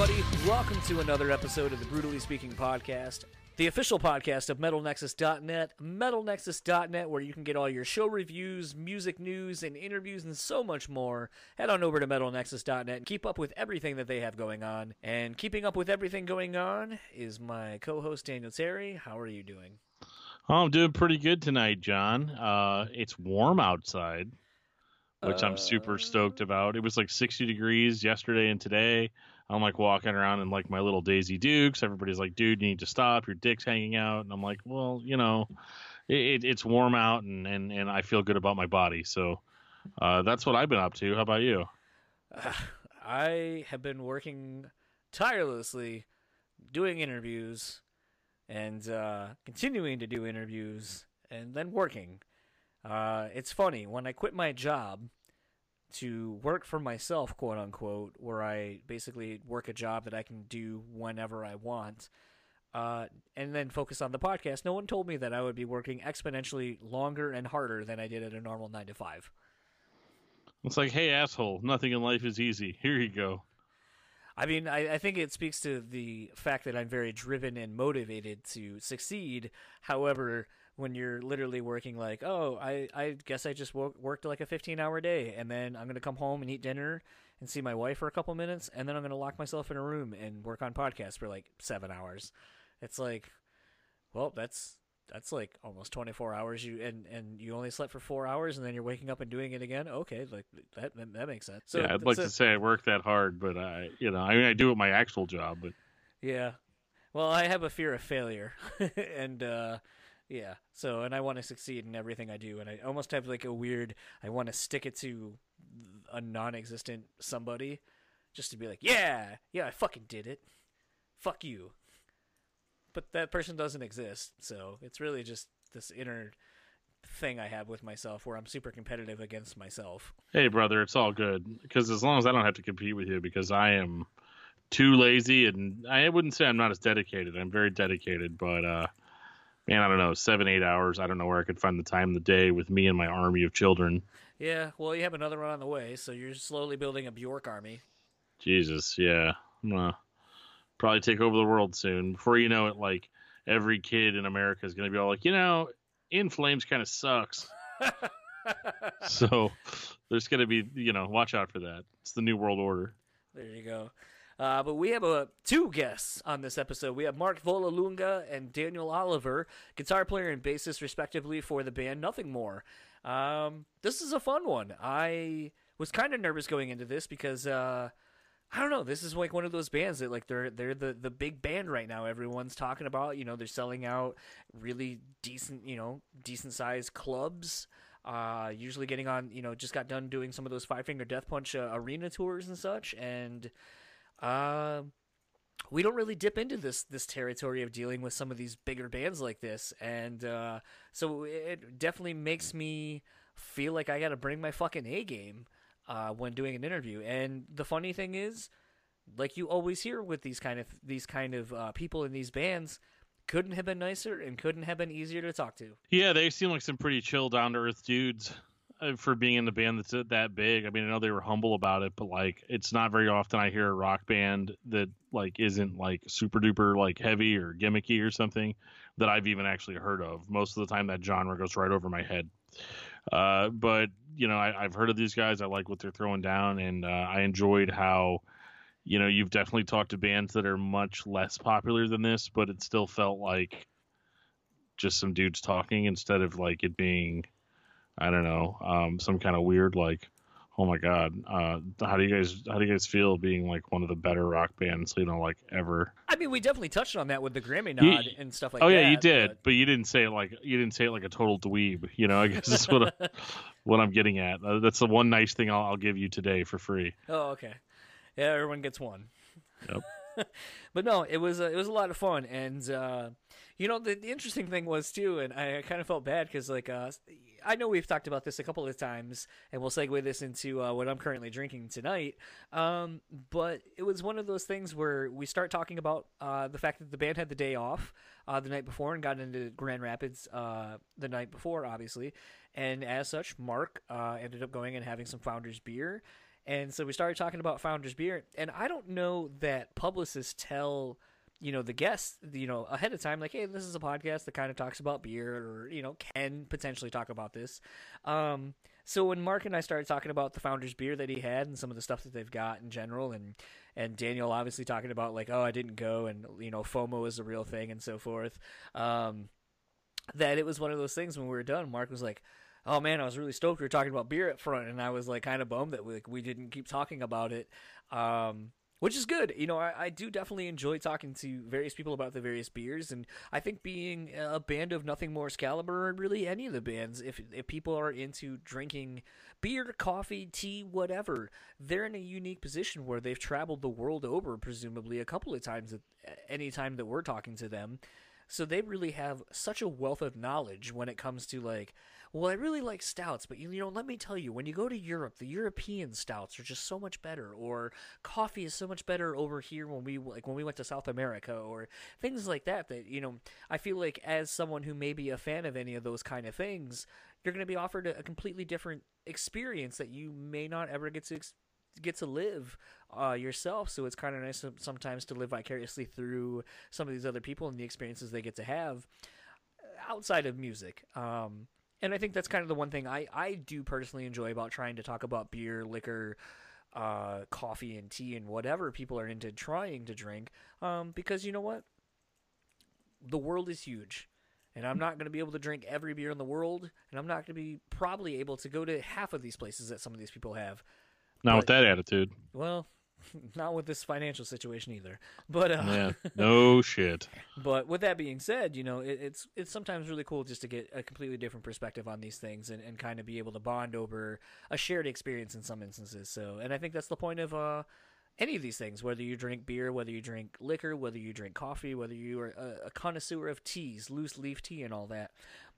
Everybody? Welcome to another episode of the Brutally Speaking Podcast, the official podcast of MetalNexus.net, MetalNexus.net, where you can get all your show reviews, music news, and interviews, and so much more. Head on over to MetalNexus.net and keep up with everything that they have going on. And keeping up with everything going on is my co-host Daniel Terry. How are you doing? Oh, I'm doing pretty good tonight, John. Uh, it's warm outside, which I'm super stoked about. It was like 60 degrees yesterday and today. I'm like walking around in like my little Daisy Dukes. Everybody's like, "Dude, you need to stop. Your dick's hanging out." And I'm like, "Well, you know, it, it's warm out, and, and and I feel good about my body." So uh, that's what I've been up to. How about you? I have been working tirelessly, doing interviews, and uh, continuing to do interviews, and then working. Uh, it's funny when I quit my job to work for myself, quote unquote, where I basically work a job that I can do whenever I want. Uh, and then focus on the podcast. No one told me that I would be working exponentially longer and harder than I did at a normal nine to five. It's like, hey, asshole, nothing in life is easy. Here you go. I mean, I, I think it speaks to the fact that I'm very driven and motivated to succeed. However, when you're literally working like, oh, I, I guess I just wo- worked like a 15 hour day, and then I'm going to come home and eat dinner and see my wife for a couple minutes, and then I'm going to lock myself in a room and work on podcasts for like seven hours. It's like, well, that's that's like almost 24 hours you and and you only slept for four hours and then you're waking up and doing it again okay like that that, makes sense so yeah, I'd like so- to say I work that hard, but I, you know, I mean, I do it my actual job, but Yeah. Well, I have a fear of failure. and uh yeah. So, and I want to succeed in everything I do and I almost have like a weird I want to stick it to a non-existent somebody just to be like, "Yeah, yeah, I fucking did it. Fuck you." But that person doesn't exist. So, it's really just this inner thing I have with myself where I'm super competitive against myself. hey, brother, it's all good because as long as I don't have to compete with you, because I am too lazy and I wouldn't say I'm not as dedicated. I'm very dedicated, but uh, man, I don't know, seven, eight hours. I don't know where I could find the time in the day with me and my army of children. Yeah, well, you have another one on the way, so you're slowly building a Bjork army. Jesus, yeah, I'm gonna probably take over the world soon. Before you know it, like every kid in America is gonna be all like, you know, In Flames kind of sucks. so there's gonna be, you know, watch out for that. It's the new world order. There you go. Uh, but we have uh, two guests on this episode. We have Mark Vollelunga and Daniel Oliver, guitar player and bassist, respectively, for the band Nothing More. Um, this is a fun one. I was kind of nervous going into this because uh, I don't know. This is like one of those bands that like they're they're the the big band right now. Everyone's talking about. You know, they're selling out really decent, you know, decent sized clubs. Uh, usually getting on, you know, just got done doing some of those Five Finger Death Punch uh, arena tours and such, and uh, we don't really dip into this this territory of dealing with some of these bigger bands like this, and uh, so it definitely makes me feel like I got to bring my fucking A game uh, when doing an interview. And the funny thing is, like you always hear with these kind of these kind of uh, people in these bands, couldn't have been nicer and couldn't have been easier to talk to. Yeah, they seem like some pretty chill, down to earth dudes for being in the band that's that big. I mean, I know they were humble about it, but like, it's not very often I hear a rock band that like isn't like super duper like heavy or gimmicky or something that I've even actually heard of. Most of the time, that genre goes right over my head. Uh, but you know, I, I've heard of these guys. I like what they're throwing down, and uh, I enjoyed how. You know, you've definitely talked to bands that are much less popular than this, but it still felt like just some dudes talking instead of like it being I don't know, um, some kind of weird like, oh my god, uh, how do you guys how do you guys feel being like one of the better rock bands you know like ever? I mean, we definitely touched on that with the Grammy You- nod and stuff like oh that. Oh yeah, you did, but- but you didn't say it like you didn't say it like a total dweeb. You know, I guess that's what I, what I'm getting at. Uh, that's the one nice thing I'll, I'll give you today for free. Oh, okay. Yeah, everyone gets one. Yep. but no, it was uh, it was a lot of fun, and uh, you know the, the interesting thing was too, and I kind of felt bad because like uh, I know we've talked about this a couple of times, and we'll segue this into uh, what I'm currently drinking tonight. Um, but it was one of those things where we start talking about uh, the fact that the band had the day off uh, the night before and got into Grand Rapids the night before, obviously, and as such, Mark ended up going and having some Founders beer And so we started talking about Founders Beer, and I don't know that publicists tell you know the guests you know ahead of time like hey this is a podcast that kind of talks about beer or you know can potentially talk about this. Um so when mark and i started talking about the founders beer that he had and some of the stuff that they've got in general and and daniel obviously talking about like oh i didn't go and you know fomo is a real thing and so forth um that it was one of those things when we were done mark was like oh man i was really stoked we were talking about beer up front and i was like kind of bummed that we, like, we didn't keep talking about it um which is good. You know, I, I, do definitely enjoy talking to various people about the various beers, and I think being a band of Nothing More Excalibur, or really any of the bands, if if people are into drinking beer, coffee, tea, whatever, they're in a unique position where they've traveled the world over, presumably a couple of times at any time that we're talking to them. So they really have such a wealth of knowledge when it comes to like well, I really like stouts, but you, you know, let me tell you, when you go to Europe, the European stouts are just so much better, or coffee is so much better over here when we like when we went to South America, or things like that. That you know, I feel like as someone who may be a fan of any of those kind of things, you're going to be offered a, a, completely different experience that you may not ever get to. Ex- get to live uh, yourself. So it's kind of nice sometimes to live vicariously through some of these other people and the experiences they get to have outside of music. Um, and I think that's kind of the one thing I, I do personally enjoy about trying to talk about beer, liquor, uh, coffee, and tea, and whatever people are into trying to drink. Um, because you know what? The world is huge. And I'm not going to be able to drink every beer in the world. And I'm not going to be probably able to go to half of these places that some of these people have. Not but, with that attitude. Well, not with this financial situation either. But uh, yeah, no shit. But with that being said, you know, it, it's it's sometimes really cool just to get a completely different perspective on these things and, and kind of be able to bond over a shared experience in some instances. So, and I think that's the point of uh, any of these things, whether you drink beer, whether you drink liquor, whether you drink coffee, whether you are a, a connoisseur of teas, loose leaf tea, and all that,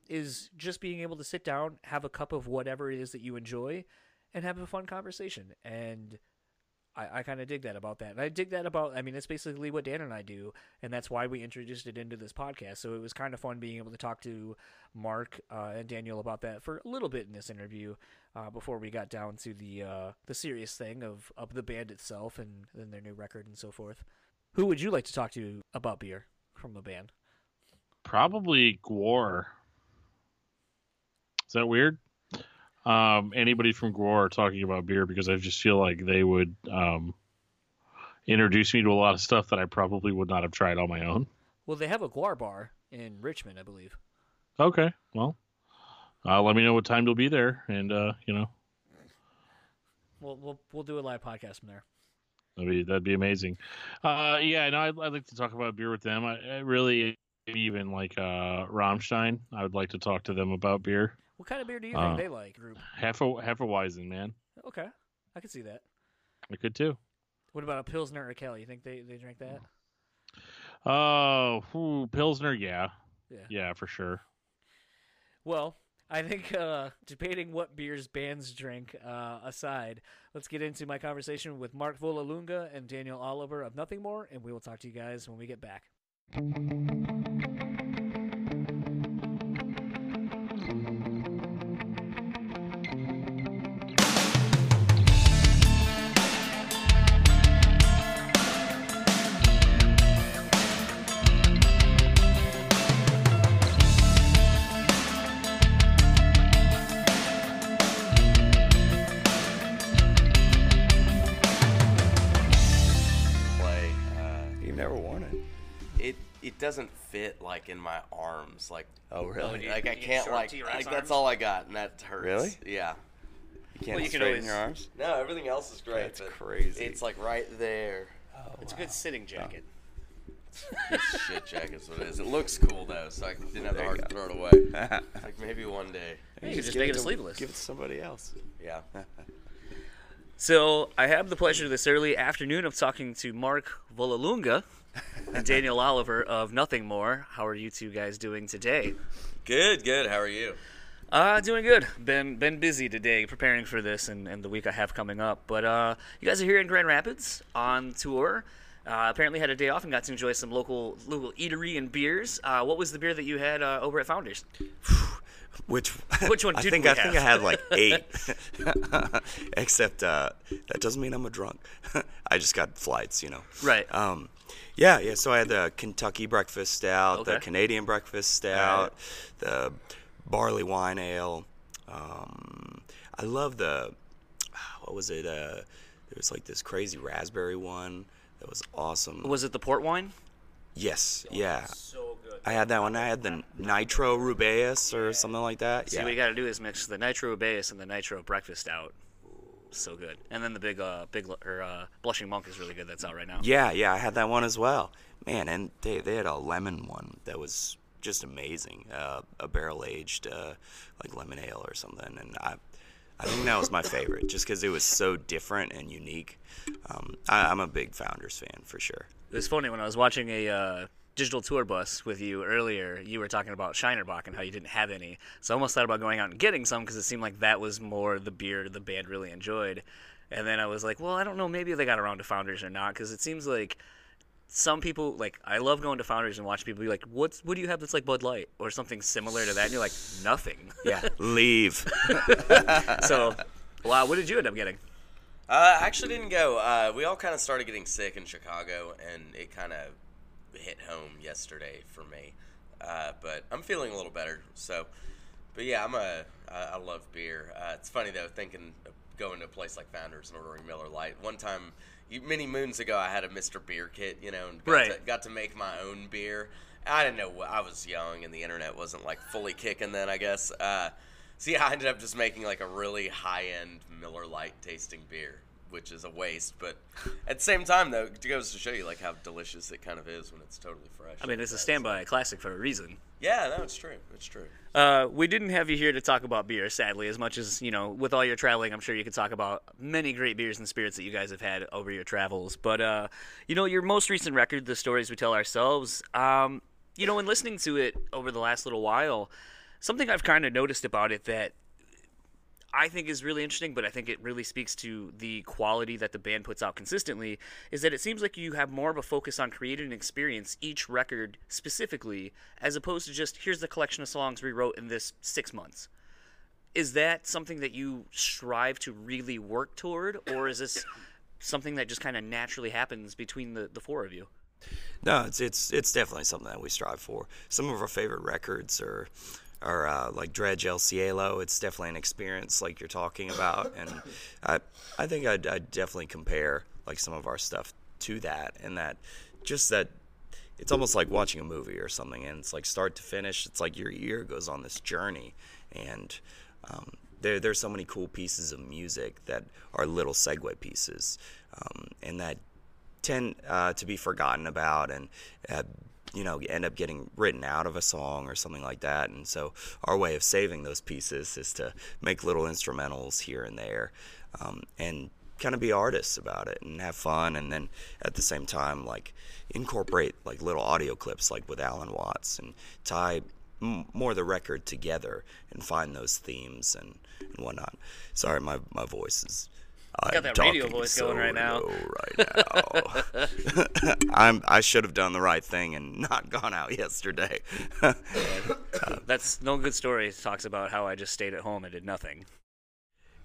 is just being able to sit down, have a cup of whatever it is that you enjoy, and have a fun conversation and I, I kind of dig that about that. And I dig that about, I mean, it's basically what Dan and I do. And that's why we introduced it into this podcast. So it was kind of fun being able to talk to Mark uh, and Daniel about that for a little bit in this interview uh, before we got down to the uh, the serious thing of, of the band itself and then their new record and so forth. Who would you like to talk to about beer from the band? Probably Gwar. Is that weird? Um, anybody from Gwar talking about beer because I just feel like they would um, introduce me to a lot of stuff that I probably would not have tried on my own. Well, they have a Gwar bar in Richmond, I believe. Okay, well, uh, let me know what time you'll be there, and uh, you know, we'll we'll we'll do a live podcast from there. That'd be that'd be amazing. Uh, yeah, no, I'd, I'd like to talk about beer with them. I, I really even like uh, Rammstein. I would like to talk to them about beer. What kind of beer do you think uh, they like, group? Half a Hefeweizen, man. Okay, I could see that. I could too. What about a Pilsner or Kelly? You think they, they drink that? Oh, uh, Pilsner, yeah. yeah. Yeah, for sure. Well, I think uh, debating what beers bands drink uh, aside, let's get into my conversation with Mark Vollelunga and Daniel Oliver of Nothing More, and we will talk to you guys when we get back. Doesn't fit like in my arms. Like oh really? Like I can't like like that's all I got, and that hurts. Really? Yeah. You can't well, you straighten always... your arms. No, everything else is great. That's crazy. It's like right there. Oh, it's wow. a good sitting jacket. Oh. shit jacket's what it is. It looks cool though, so I didn't have the heart to throw it away. like maybe one day. Hey, you just, just make it, it sleeveless. Give it to somebody else. Yeah. so I have the pleasure this early afternoon of talking to Mark Vollelunga and Daniel Oliver of Nothing More. How are you two guys doing today? Good, good. How are you? Uh, doing good. Been been busy today preparing for this and, and the week I have coming up. But uh, you guys are here in Grand Rapids on tour. Uh, apparently had a day off and got to enjoy some local local eatery and beers. Uh, what was the beer that you had uh, over at Founders? Which which one? I think I have? think I had like eight. Except uh, that doesn't mean I'm a drunk. I just got flights, you know. Right. Um, yeah, yeah. So I had the Kentucky breakfast stout, Okay. the Canadian breakfast stout, the barley wine ale. Um, I love the what was it? Uh, there was like this crazy raspberry one that was awesome. Was it the port wine? Yes, yeah. So good. I had that one. I had the Nitro Rubaeus or something like that. See, yeah. what you got to do is mix the nitro base and the nitro breakfast out. So good. And then the big, uh, big or uh, blushing monk is really good. That's out right now. Yeah, yeah, I had that one as well. Man, and they they had a lemon one that was just amazing. Uh, a barrel aged uh, like lemon ale or something, and I I think that was my favorite just because it was so different and unique. Um, I, I'm a big Founders fan for sure. It was funny when I was watching a uh, digital tour bus with you earlier. You were talking about Shiner Bock and how you didn't have any. So I almost thought about going out and getting some because it seemed like that was more the beer the band really enjoyed. And then I was like, well, I don't know. Maybe they got around to Founders or not because it seems like some people like I love going to Founders and watch people be like, "What's what do you have that's like Bud Light or something similar to that?" And you're like, "Nothing." Yeah, leave. so, wow, what did you end up getting? Uh, I actually didn't go. Uh, we all kind of started getting sick in Chicago, and it kind of hit home yesterday for me. Uh, but I'm feeling a little better. So, but yeah, I'm a. I I love beer. Uh, it's funny though, thinking of going to a place like Founders and ordering Miller Lite. One time, many moons ago, I had a Mr. Beer kit, you know, and got, Right. to, got to make my own beer. I didn't know. I was young, and the internet wasn't like fully kicking then. I guess. Yeah, I ended up just making like a really high end Miller Lite tasting beer, which is a waste. But at the same time, though, it goes to show you like how delicious it kind of is when it's totally fresh. I mean, it's a standby classic for a reason. Yeah, no, it's true. It's true. Uh, we didn't have you here to talk about beer, sadly. As much as you know, with all your traveling, I'm sure you could talk about many great beers and spirits that you guys have had over your travels. But uh, you know, your most recent record, "The Stories We Tell Ourselves," um, you know, in listening to it over the last little while, something I've kind of noticed about it that I think is really interesting, but I think it really speaks to the quality that the band puts out consistently, is that it seems like you have more of a focus on creating an experience each record specifically, as opposed to just here's the collection of songs we wrote in this six months. Is that something that you strive to really work toward, or is this something that just kind of naturally happens between the, the four of you? No, it's it's it's definitely something that we strive for. Some of our favorite records are are uh, like Dredg El Cielo. It's definitely an experience like you're talking about, and I I think I'd, I'd definitely compare like some of our stuff to that, and that just that it's almost like watching a movie or something, and it's like start to finish. It's like your ear goes on this journey, and um, there there's so many cool pieces of music that are little segue pieces, um, and that tend uh, to be forgotten about and uh, you know end up getting written out of a song or something like that. And so our way of saving those pieces is to make little instrumentals here and there um, and kind of be artists about it and have fun and then at the same time like incorporate like little audio clips like with alan watts and tie m- more the record together and find those themes and, and whatnot. Sorry my, my voice is got I'm that radio talking voice going right now. right now. I'm. I should have done the right thing and not gone out yesterday. That's no good story. Talks about how I just stayed at home and did nothing.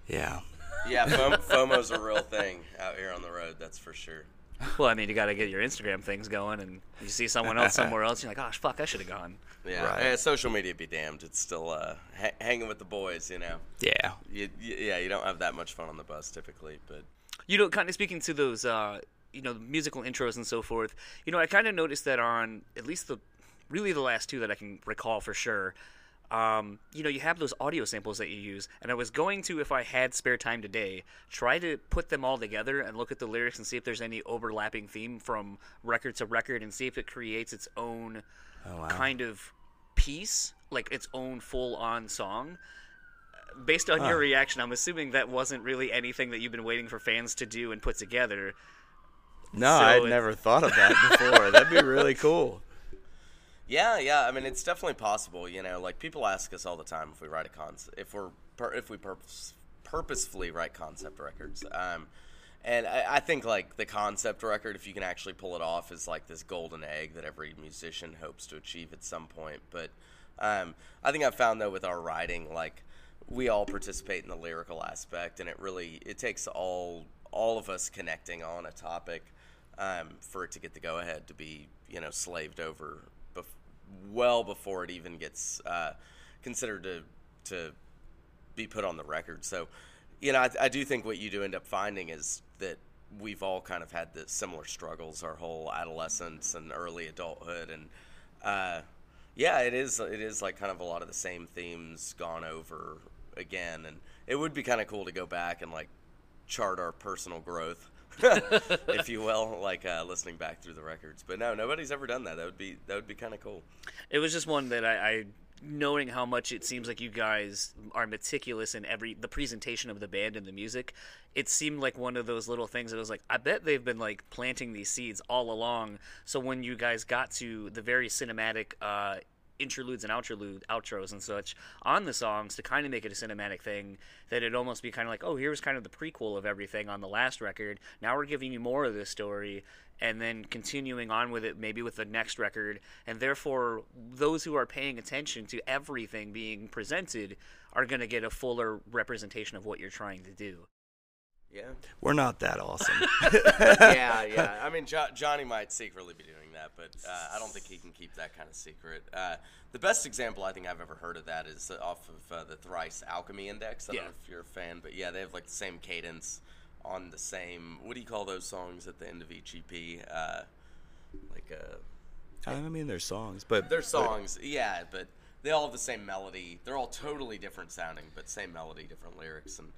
yeah. Yeah, FOMO, FOMO's a real thing out here on the road. That's for sure. Well, I mean, you got to get your Instagram things going, and you see someone else somewhere else, you're like, "Gosh, fuck, I should have gone." Yeah, Right. eh, social media be damned. It's still uh, ha- hanging with the boys, you know. Yeah. You, you, yeah, you don't have that much fun on the bus typically, but You know, kind of speaking to those, uh, you know, musical intros and so forth. You know, I kind of noticed that on at least the, really the last two that I can recall for sure. Um, you know, you have those audio samples that you use, and I was going to, if I had spare time today, try to put them all together and look at the lyrics and see if there's any overlapping theme from record to record, and see if it creates its own kind of piece, like its own full-on song based on your reaction, I'm assuming that wasn't really anything that you've been waiting for fans to do and put together. No, So I'd never thought of that before. That'd be really cool. Yeah, yeah. I mean, it's definitely possible. You know, like people ask us all the time if we write a concept, if we're if we purpose purposefully write concept records. Um, and I, I think like the concept record, if you can actually pull it off, is like this golden egg that every musician hopes to achieve at some point. But Um, I think I've found though with our writing, like we all participate in the lyrical aspect, and it really it takes all all of us connecting on a topic um, for it to get the go ahead to be you know slaved over well before it even gets uh, considered to to be put on the record. So, you know, I, I do think what you do end up finding is that we've all kind of had the similar struggles our whole adolescence and early adulthood, and uh, yeah, it is it is like kind of a lot of the same themes gone over again, and it would be kind of cool to go back and like chart our personal growth. if you will, like uh, listening back through the records, but no, nobody's ever done that. That would be that would be kind of cool. It was just one that I, I knowing how much it seems like you guys are meticulous in every the presentation of the band and the music it seemed like one of those little things that was like i bet they've been like planting these seeds all along so when you guys got to the very cinematic uh interludes and outrude outros and such on the songs to kind of make it a cinematic thing that it'd almost be kind of like oh here's kind of the prequel of everything on the last record. Now we're giving you more of this story and then continuing on with it maybe with the next record. And therefore those who are paying attention to everything being presented are going to get a fuller representation of what you're trying to do Yeah, We're not that awesome. yeah, yeah. I mean, jo- Johnny might secretly be doing that, but uh, I don't think he can keep that kind of secret. Uh, the best example I think I've ever heard of that is off of uh, the Thrice Alchemy Index. I don't Yeah. know if you're a fan, but yeah, they have like the same cadence on the same. What do you call those songs at the end of each EP? Uh, like uh, I mean, there's songs, but they're songs, yeah, but they all have the same melody. They're all totally different sounding, but same melody, different lyrics, and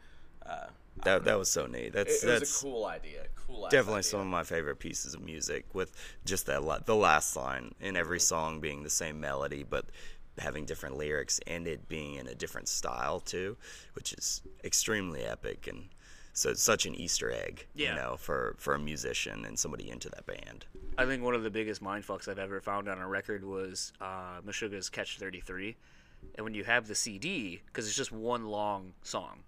uh, That that was so neat. That's it that's was a cool idea. Cool. definitely idea. some of my favorite pieces of music. With just that la- the last line in every Mm-hmm. song being the same melody, but having different lyrics and it being in a different style too, which is extremely epic and so it's such an Easter egg, Yeah. you know, for for a musician and somebody into that band. I think one of the biggest mindfucks I've ever found on a record was uh, Meshuggah's Catch 33. And when you have the CD, because it's just one long song,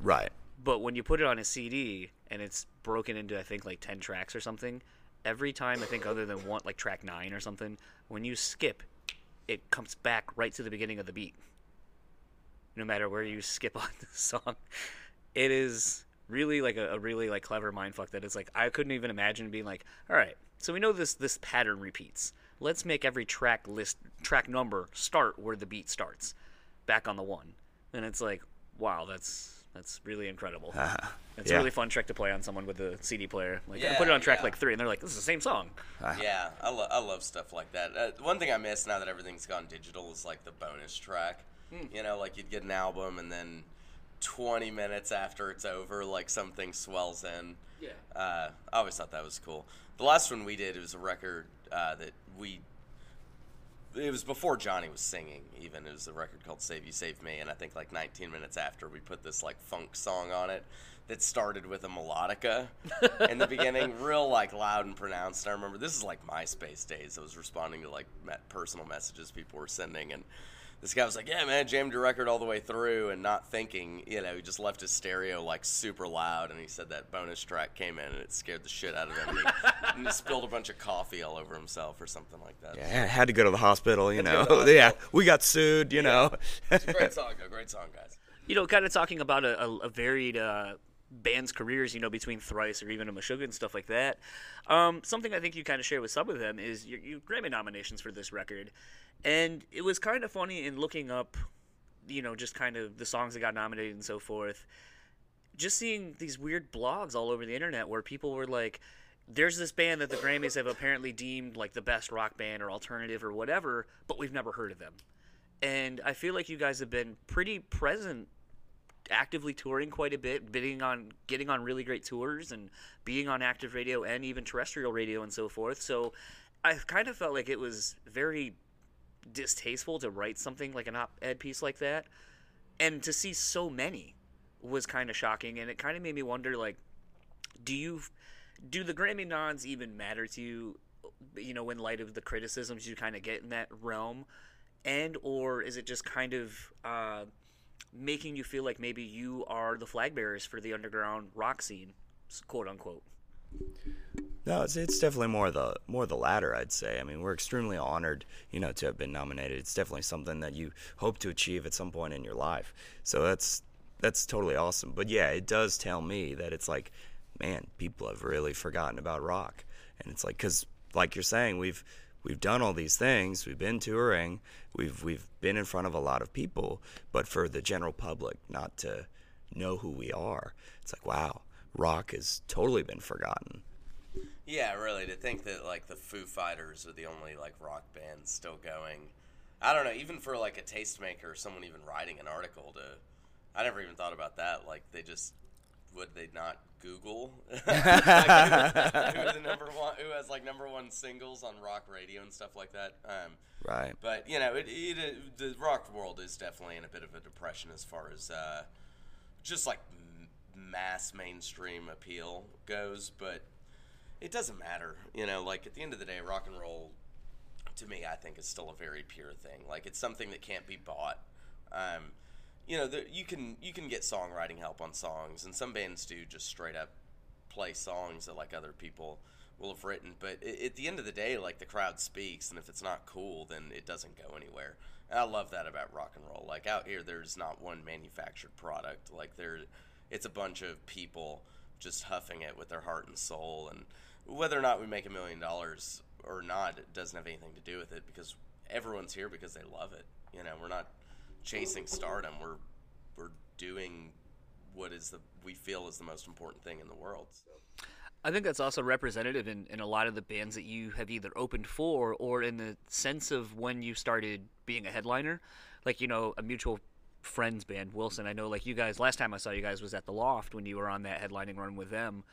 Right. But when you put it on a CD and it's broken into, I think, like 10 tracks or something, every time, I think, other than one, like track 9 or something, when you skip, it comes back right to the beginning of the beat. No matter where you skip on the song. It is really like a, a really like clever mindfuck that it's like I couldn't even imagine being like, all right, so we know this this pattern repeats. Let's make every track list track number start where the beat starts, back on the one, and it's like, wow, that's that's really incredible. It's Yeah. a really fun trick to play on someone with a CD player. Like, I put it on track yeah. like three, and they're like, this is the same song. Yeah, I, lo- I love stuff like that. Uh, one thing I miss now that everything's gone digital is like the bonus track. You know, like you'd get an album and then 20 minutes after it's over, like something swells in. Yeah. Uh, I always thought that was cool. The last one we did, it was a record uh, that we. It was before Johnny was singing, even. It was a record called Save You, Save Me. And I think like 19 minutes after, we put this like funk song on it that started with a melodica in the beginning, real like loud and pronounced. And I remember this is like MySpace days. I was responding to like personal messages people were sending. And this guy was like, "Yeah, man, jammed your record all the way through," and not thinking, you know, he just left his stereo like super loud, and he said that bonus track came in and it scared the shit out of him. And he, spilled a bunch of coffee all over himself or something like that. Yeah, had to go to the hospital, you know. go to the yeah, we got sued, you know. It's a great song, though. Great song, guys. you know, kind of talking about a, a, a varied uh, band's careers, you know, between Thrice or even a Meshuggah and stuff like that. Um, something I think you kind of share with some of them is your, your Grammy nominations for this record. And it was kind of funny in looking up, you know, just kind of the songs that got nominated and so forth. Just seeing these weird blogs all over the internet where people were like, there's this band that the Grammys have apparently deemed like the best rock band or alternative or whatever, but we've never heard of them. And I feel like you guys have been pretty present actively touring quite a bit, bidding on getting on really great tours and being on active radio and even terrestrial radio and so forth. So I kind of felt like it was very distasteful to write something like an op-ed piece like that, and to see so many was kind of shocking, and it kind of made me wonder like, do you do the Grammy nods even matter to you? You know, in light of the criticisms you kind of get in that realm, and or is it just kind of uh, making you feel like maybe you are the flag bearers for the underground rock scene, quote unquote? No, it's, it's definitely more the more the latter. I'd say. I mean, we're extremely honored, you know, to have been nominated. It's definitely something that you hope to achieve at some point in your life. So that's that's totally awesome. But yeah, it does tell me that it's like, man, people have really forgotten about rock, and it's like because, like you're saying, we've we've done all these things. We've been touring. We've we've been in front of a lot of people, but for the general public not to know who we are, it's like wow, rock has totally been forgotten. Yeah, really. To think that like the Foo Fighters are the only like rock band still going. I don't know. Even for like a tastemaker, someone even writing an article to, I never even thought about that. Like they just would they not Google like, who, who the number one who has like number one singles on rock radio and stuff like that. Um, Right. but you know, it, it, the rock world is definitely in a bit of a depression as far as uh, just like m- mass mainstream appeal goes. But it doesn't matter, you know. Like at the end of the day, rock and roll, to me, I think is still a very pure thing. Like it's something that can't be bought. Um, you know, the, you can you can get songwriting help on songs, and some bands do just straight up play songs that like other people will have written. But i at the end of the day, like the crowd speaks, and if it's not cool, then it doesn't go anywhere. And I love that about rock and roll. Like out here, there's not one manufactured product. Like there, it's a bunch of people just huffing it with their heart and soul. And whether or not we make a million dollars or not, it doesn't have anything to do with it because everyone's here because they love it. You know, we're not chasing stardom. We're we're doing what is the we feel is the most important thing in the world. I think that's also representative in, in a lot of the bands that you have either opened for or in the sense of when you started being a headliner. Like, you know, a mutual friends band, Wilson. I know, like, you guys, last time I saw you guys was at the Loft when you were on that headlining run with them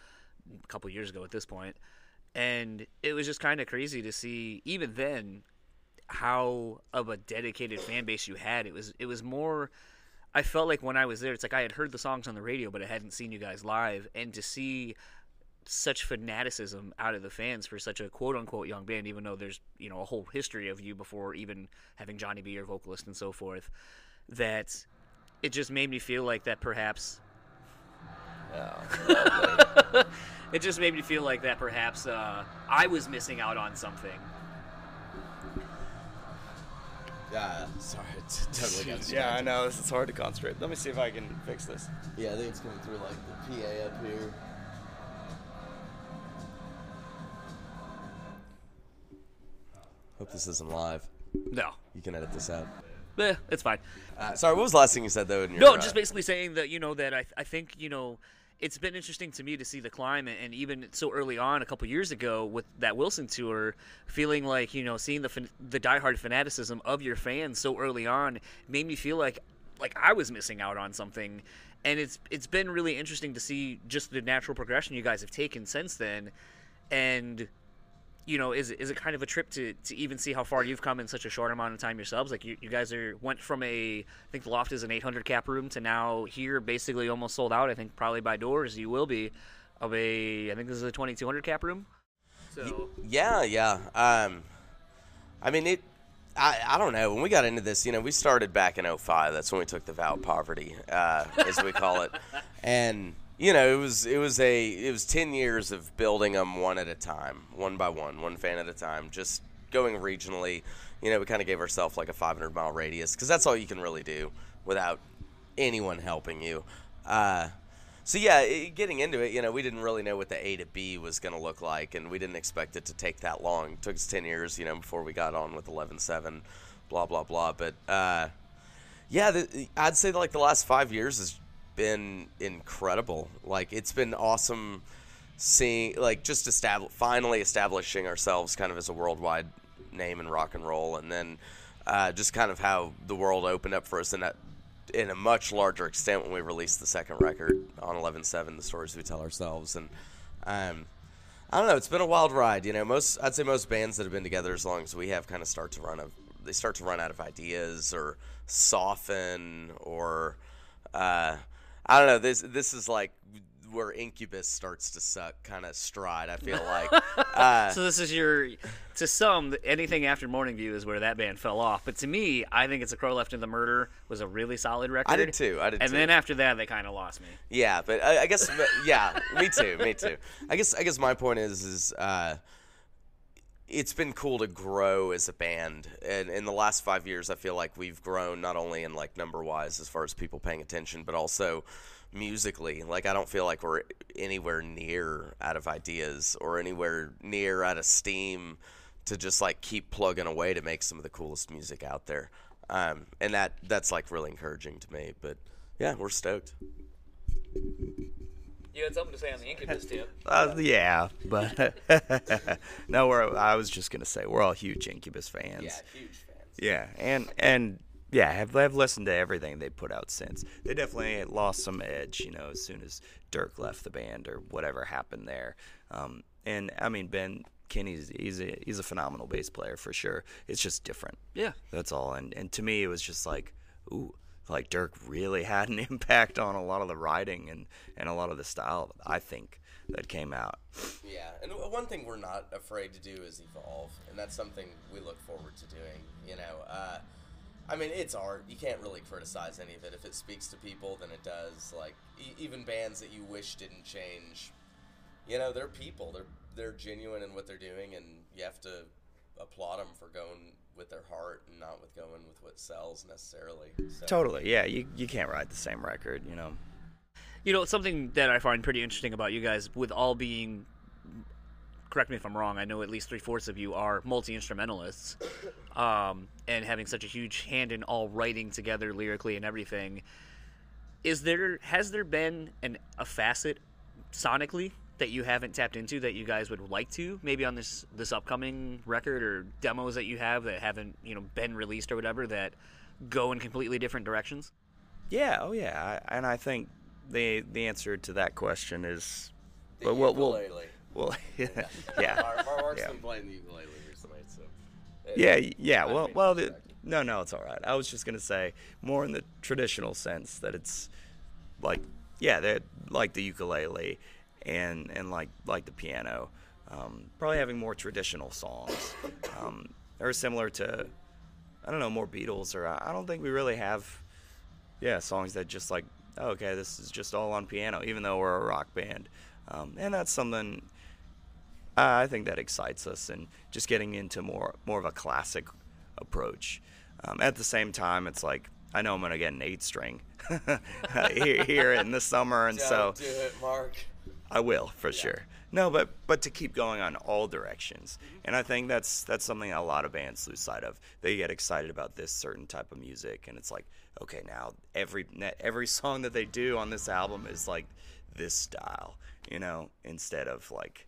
a couple years ago at this point. And it was just kind of crazy to see, even then, how of a dedicated fan base you had. It was it was more I felt like when I was there, it's like I had heard the songs on the radio, but I hadn't seen you guys live, and to see such fanaticism out of the fans for such a quote unquote young band, even though there's you know a whole history of you before even having Johnny be your vocalist and so forth, that it just made me feel like that perhaps. it just made me feel like that perhaps uh, I was missing out on something. Yeah, sorry, it's totally got Yeah, I know. This is hard to concentrate. Let me see if I can fix this. Yeah, I think it's coming through like the PA up here. Hope this isn't live. No, You can edit this out. eh, it's fine. Uh, sorry, what was the last thing you said though? In your, No, uh, just basically saying that you know that I I think you know it's been interesting to me to see the climb and even so early on a couple years ago with that Wilson tour, feeling like you know seeing the the diehard fanaticism of your fans so early on made me feel like like I was missing out on something. And it's it's been really interesting to see just the natural progression you guys have taken since then, and you know, is is it kind of a trip to, to even see how far you've come in such a short amount of time yourselves? Like you, you guys are went from a I think the loft is an 800 cap room to now here basically almost sold out. I think probably by doors you will be of a I think this is a 2200 cap room. So Yeah, yeah. Um, I mean, it. I, I don't know. When we got into this, you know, we started back in 05. That's when we took the vow of poverty, uh, as we call it. And you know, it was it was a it was 10 years of building them one at a time, one by one, one fan at a time, just going regionally. You know, we kind of gave ourselves like a 500 mile radius because that's all you can really do without anyone helping you. Uh, so yeah, getting into it, you know, we didn't really know what the A to B was going to look like, and we didn't expect it to take that long. It took us ten years, you know, before we got on with eleven seven, blah blah blah. But uh, yeah, the, I'd say like the last five years has been incredible. Like it's been awesome seeing, like just establish, finally establishing ourselves kind of as a worldwide name in rock and roll, and then uh, just kind of how the world opened up for us in that in a much larger extent when we released the second record on 11.7 the stories we tell ourselves and um, i don't know it's been a wild ride you know most i'd say most bands that have been together as long as we have kind of start to run of they start to run out of ideas or soften or uh, i don't know this this is like where incubus starts to suck kind of stride i feel like uh, so this is your to some, anything after Morning View is where that band fell off. But to me, I think it's a crow left in the murder was a really solid record. I did too. I did and too. then after that, they kind of lost me. Yeah, but I, I guess yeah, me too, me too. I guess I guess my point is is uh, it's been cool to grow as a band, and in the last five years, I feel like we've grown not only in like number wise as far as people paying attention, but also musically. Like I don't feel like we're anywhere near out of ideas or anywhere near out of steam to just like keep plugging away to make some of the coolest music out there. Um, and that that's like really encouraging to me. But yeah, we're stoked. You had something to say on the Incubus tip. Uh, yeah, but no, we're. I was just gonna say we're all huge Incubus fans. Yeah, huge fans. Yeah, and and yeah, have have listened to everything they put out since. They definitely lost some edge, you know, as soon as Dirk left the band or whatever happened there. Um, and I mean Ben Kenney's he's a he's a phenomenal bass player for sure. It's just different. Yeah. That's all. And and to me, it was just like, ooh, like Dirk really had an impact on a lot of the writing and and a lot of the style. I think that came out. Yeah, and one thing we're not afraid to do is evolve, and that's something we look forward to doing. You know, uh, I mean, it's art. You can't really criticize any of it. If it speaks to people, then it does. Like e- even bands that you wish didn't change, you know, they're people. They're they're genuine in what they're doing, and you have to applaud them for going with their heart and not with going with what sells necessarily. So. Totally. Yeah. You you can't write the same record. You know. You know, something that I find pretty interesting about you guys, with all being, correct me if I'm wrong, I know at least three fourths of you are multi instrumentalists, um, and having such a huge hand in all writing together lyrically and everything. Is there has there been an a facet sonically that you haven't tapped into that you guys would like to maybe on this this upcoming record or demos that you have that haven't you know been released or whatever that go in completely different directions? Yeah. Oh yeah. I, and I think the the answer to that question is. The well, we'll, we'll, well, yeah. Mar- Mar- Mark's Yeah. been playing the ukulele recently, so. Yeah, y- yeah. I Well, well, the, no, no, it's all right. I was just gonna say more in the traditional sense that it's like, yeah, they're like the ukulele and and like like the piano. Um, probably having more traditional songs, um, or similar to, I don't know, more Beatles, or I don't think we really have, yeah, songs that just like, oh, okay, this is just all on piano, even though we're a rock band, um, and that's something uh, I think that excites us, and just getting into more more of a classic approach. Um, at the same time, it's like I know I'm gonna get an eight string here, here in the summer, and so Don't do it, Mark. I will for sure. No, but but to keep going on all directions, mm-hmm. and I think that's that's something a lot of bands lose sight of. They get excited about this certain type of music, and it's like, okay, now every every song that they do on this album is like this style, you know, instead of like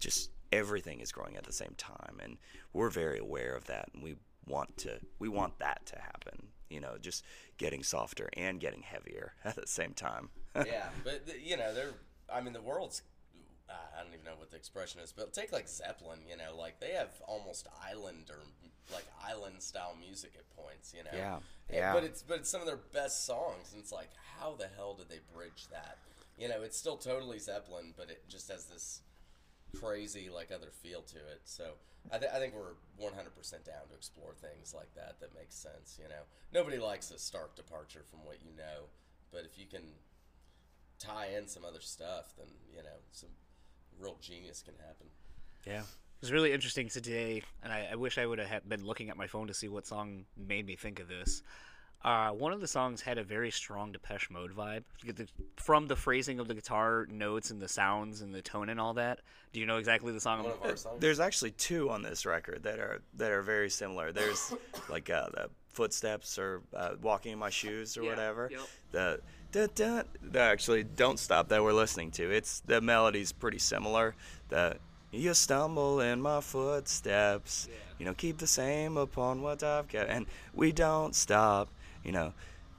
just everything is growing at the same time, and we're very aware of that, and we want to we want that to happen. You know, just getting softer and getting heavier at the same time. yeah, but you know, they're. I mean, the world's. Uh, I don't even know what the expression is, but take like Zeppelin. You know, like they have almost island or like island style music at points. You know. Yeah, And- yeah. But it's but it's some of their best songs, and it's like, how the hell did they bridge that? You know, it's still totally Zeppelin, but it just has this crazy like other feel to it. So I, th- I think we're 100% down to explore things like that that makes sense. You know, nobody likes a stark departure from what you know, but if you can tie in some other stuff, then you know some real genius can happen. Yeah. It was really interesting today, and I, I wish I would have been looking at my phone to see what song made me think of this. Uh, one of the songs had a very strong Depeche Mode vibe You get the- from the phrasing of the guitar notes and the sounds and the tone and all that. Do you know exactly the song? One of our songs. There's actually two on this record that are that are very similar. There's like uh, the footsteps or uh, walking in my shoes or Yeah, whatever. yep. The da, da, the actually don't stop that we're listening to. It's the melody's pretty similar. The you stumble in my footsteps. You know, keep the same upon what I've got, and we don't stop. You know,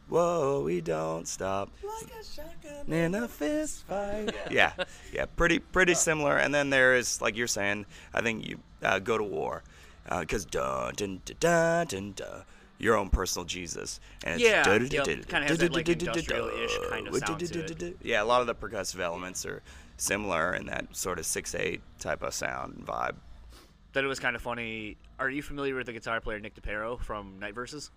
whoa, we don't stop Like a shotgun in a fist fight. Yeah, yeah, pretty pretty similar. And then there is, like you're saying, I think you uh, go to war, because dun dun dun dun dun dun. Your own personal Jesus, and it's Yeah, dun- yep, dun- dun- kinda has that, like, industrial-ish kind of sound to it. dun- dun- Yeah, a lot of the percussive elements are similar in that sort of six eight type of sound and vibe. that it was kind of funny. Are you familiar with the guitar player Nick DePirro from Night Verses?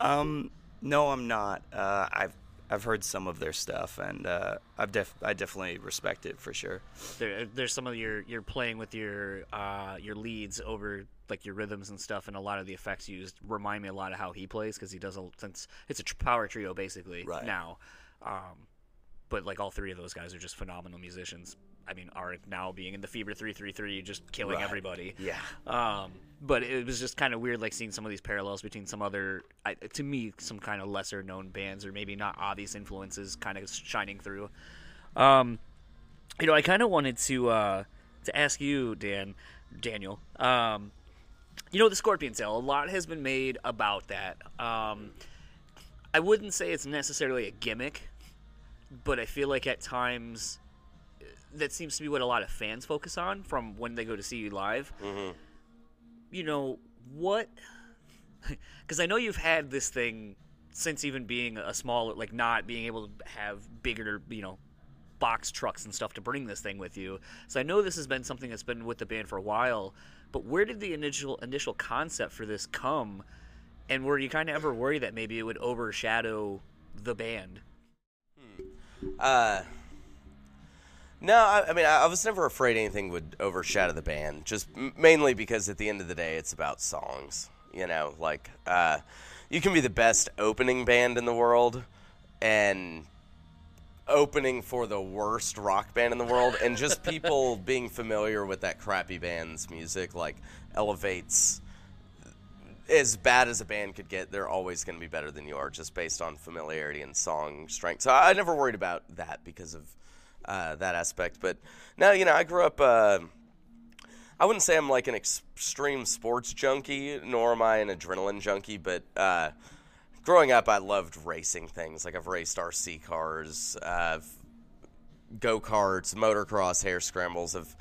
Um, no, I'm not. Uh, I've I've heard some of their stuff, and uh, I've def- I definitely respect it for sure. There, there's some of your you're playing with your uh, your leads over like your rhythms and stuff, and a lot of the effects used remind me a lot of how he plays because he does a since it's a power trio basically Right. now. Um, but like all three of those guys are just phenomenal musicians. I mean, are now being in the Fever three three three, just killing Right. everybody. Yeah. Um, but it was just kind of weird, like seeing some of these parallels between some other, I, to me, some kind of lesser known bands or maybe not obvious influences, kind of shining through. Um, you know, I kind of wanted to uh, to ask you, Dan, Daniel. Um, you know, the Scorpion Tail. A lot has been made about that. Um, I wouldn't say it's necessarily a gimmick, but I feel like at times that seems to be what a lot of fans focus on from when they go to see you live. You know what? Because I know you've had this thing since even being a small, like not being able to have bigger, you know, box trucks and stuff to bring this thing with you. So I know this has been something that's been with the band for a while. But where did the initial initial concept for this come? And were you kind of ever worried that maybe it would overshadow the band? Uh, no, I, I mean, I, I was never afraid anything would overshadow the band. Just m- mainly because at the end of the day, it's about songs. You know, like uh, you can be the best opening band in the world, and opening for the worst rock band in the world, and just people being familiar with that crappy band's music like elevates as bad as a band could get, they're always going to be better than you are, just based on familiarity and song strength. So I, I never worried about that because of uh, that aspect. But now you know, I grew up. Uh, I wouldn't say I'm like an extreme sports junkie, nor am I an adrenaline junkie. But uh, growing up, I loved racing things. Like I've raced RC cars, uh, go karts, motocross, hare scrambles. I've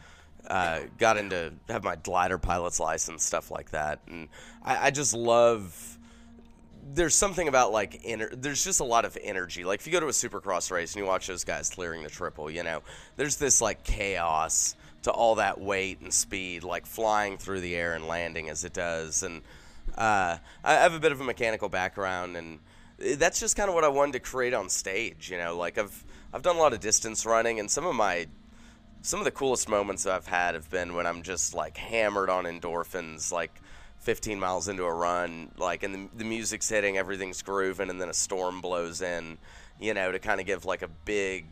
uh, got into have my glider pilot's license, stuff like that, and I, I just love. There's something about like ener- there's just a lot of energy. Like if you go to a supercross race and you watch those guys clearing the triple, you know, there's this like chaos to all that weight and speed, like flying through the air and landing as it does. And uh, I have a bit of a mechanical background, and that's just kind of what I wanted to create on stage. You know, like I've I've done a lot of distance running, and some of my some of the coolest moments I've had have been when I'm just like hammered on endorphins, like 15 miles into a run, like and the, the music's hitting, everything's grooving, and then a storm blows in, you know, to kind of give like a big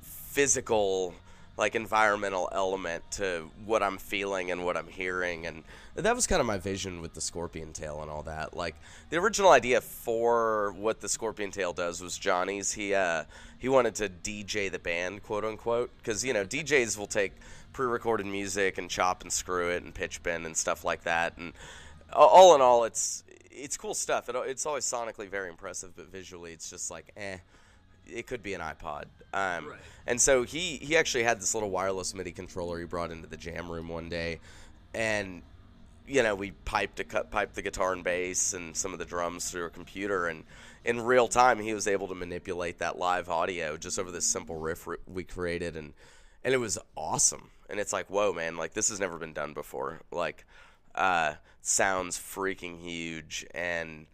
physical like environmental element to what I'm feeling and what I'm hearing and that was kind of my vision with the scorpion tail and all that. Like the original idea for what the scorpion tail does was Johnny's. He uh he wanted to DJ the band quote unquote cuz you know DJs will take pre-recorded music and chop and screw it and pitch bend and stuff like that and all in all it's it's cool stuff. It, it's always sonically very impressive but visually it's just like eh it could be an iPod. Um, Right. And so he he actually had this little wireless MIDI controller he brought into the jam room one day, and you know we piped a cut piped the guitar and bass and some of the drums through a computer. And in real time he was able to manipulate that live audio just over this simple riff r- we created. And and it was awesome. And it's like whoa man like this has never been done before. Like uh sounds freaking huge. And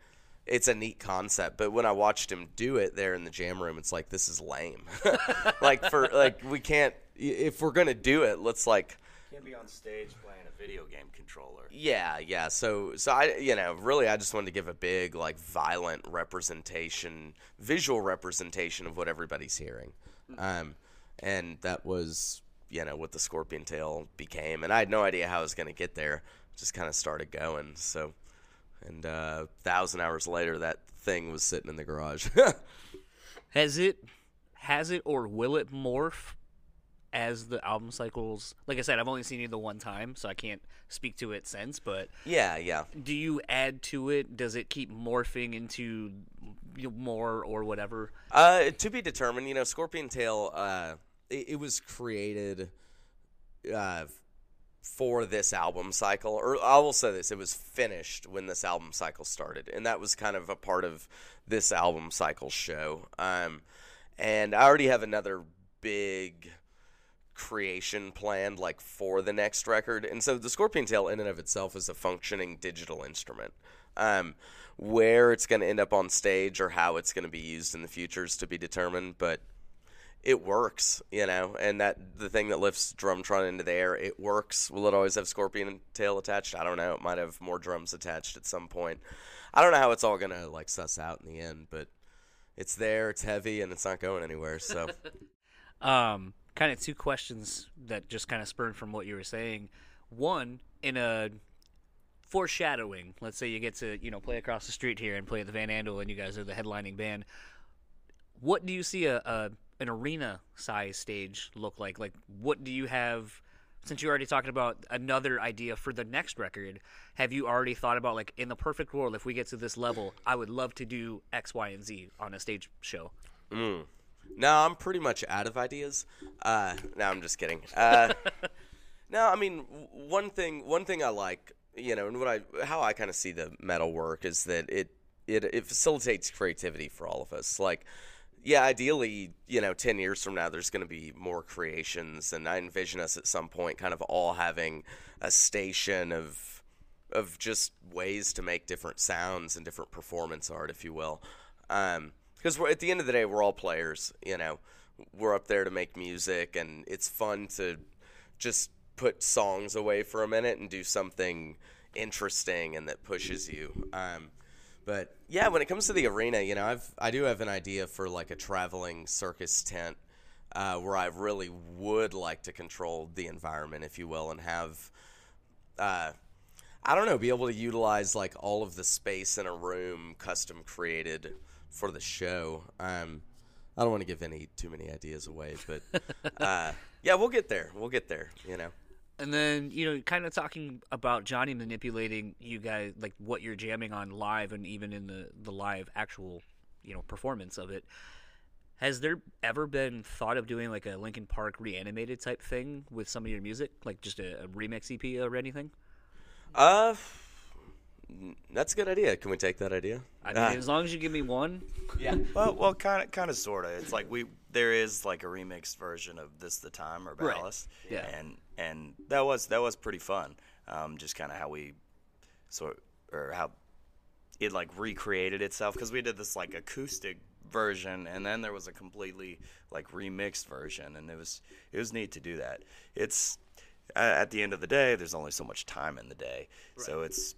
it's a neat concept, but when I watched him do it there in the jam room, it's like this is lame. like for like we can't if we're gonna do it, let's like Can't be on stage playing a video game controller. yeah, yeah. So so I you know really I just wanted to give a big like violent representation, visual representation of what everybody's hearing, um, and that was you know what the Scorpion Tail became, and I had no idea how I was gonna get there. Just kind of started going. So and uh, thousand hours later, that thing was sitting in the garage. Has it, has it, or will it morph as the album cycles? Like I said, I've only seen you the one time, so I can't speak to it since. But yeah, yeah. do you add to it? Does it keep morphing into more or whatever? Uh, to be determined. You know, Scorpion Tail. Uh, it, it was created uh, for this album cycle, or I will say this: it was finished when this album cycle started, and that was kind of a part of this album cycle show. Um, and I already have another big creation planned like for the next record. And so the Scorpion Tail in and of itself is a functioning digital instrument. Um, where it's going to end up on stage or how it's going to be used in the future is to be determined, but it works, you know, and that the thing that lifts Drumtron into the air, it works. Will it always have Scorpion tail attached? I don't know. It might have more drums attached at some point. I don't know how it's all gonna like suss out in the end, but it's there, it's heavy, and it's not going anywhere. So, um, kind of two questions that just kind of spurred from what you were saying. One, in a foreshadowing, let's say you get to you know play across the street here and play at the Van Andel, and you guys are the headlining band. What do you see a, a an arena size stage look like? Like, what do you have? Since you're already talking about another idea for the next record, have you already thought about like in the perfect world, if we get to this level, I would love to do X, Y, and Z on a stage show? mm. no, I'm pretty much out of ideas. Uh, no, I'm just kidding. Uh, no, I mean one thing. One thing I like, you know, and what I how I kind of see the metal work is that it it it facilitates creativity for all of us. Like yeah, ideally, you know, 10 years from now, there's going to be more creations. And I envision us at some point kind of all having a station of, of just ways to make different sounds and different performance art, if you will. Um, because we're, at the end of the day, we're all players, you know, we're up there to make music and it's fun to just put songs away for a minute and do something interesting and that pushes you. Um, but yeah, when it comes to the arena, you know, I've I do have an idea for like a traveling circus tent uh, where I really would like to control the environment, if you will, and have. Uh, I don't know, be able to utilize like all of the space in a room custom created for the show. Um, I don't want to give any too many ideas away, but uh, yeah, we'll get there. We'll get there. You know. And then, you know, kind of talking about Johnny manipulating you guys, like what you're jamming on live and even in the, the live actual, you know, performance of it. Has there ever been thought of doing like a Linkin Park reanimated type thing with some of your music? Like just a, a remix EP or anything? Uh, that's a good idea. Can we take that idea? I mean, uh, as long as you give me one. Yeah. well, well, kind of, kind of, sort of. It's like we there is like a remixed version of "This the Time" or "Ballast," right. yeah, and and that was that was pretty fun. Um, just kind of how we sort or how it like recreated itself because we did this like acoustic version and then there was a completely like remixed version and it was it was neat to do that it's at the end of the day there's only so much time in the day right. so it's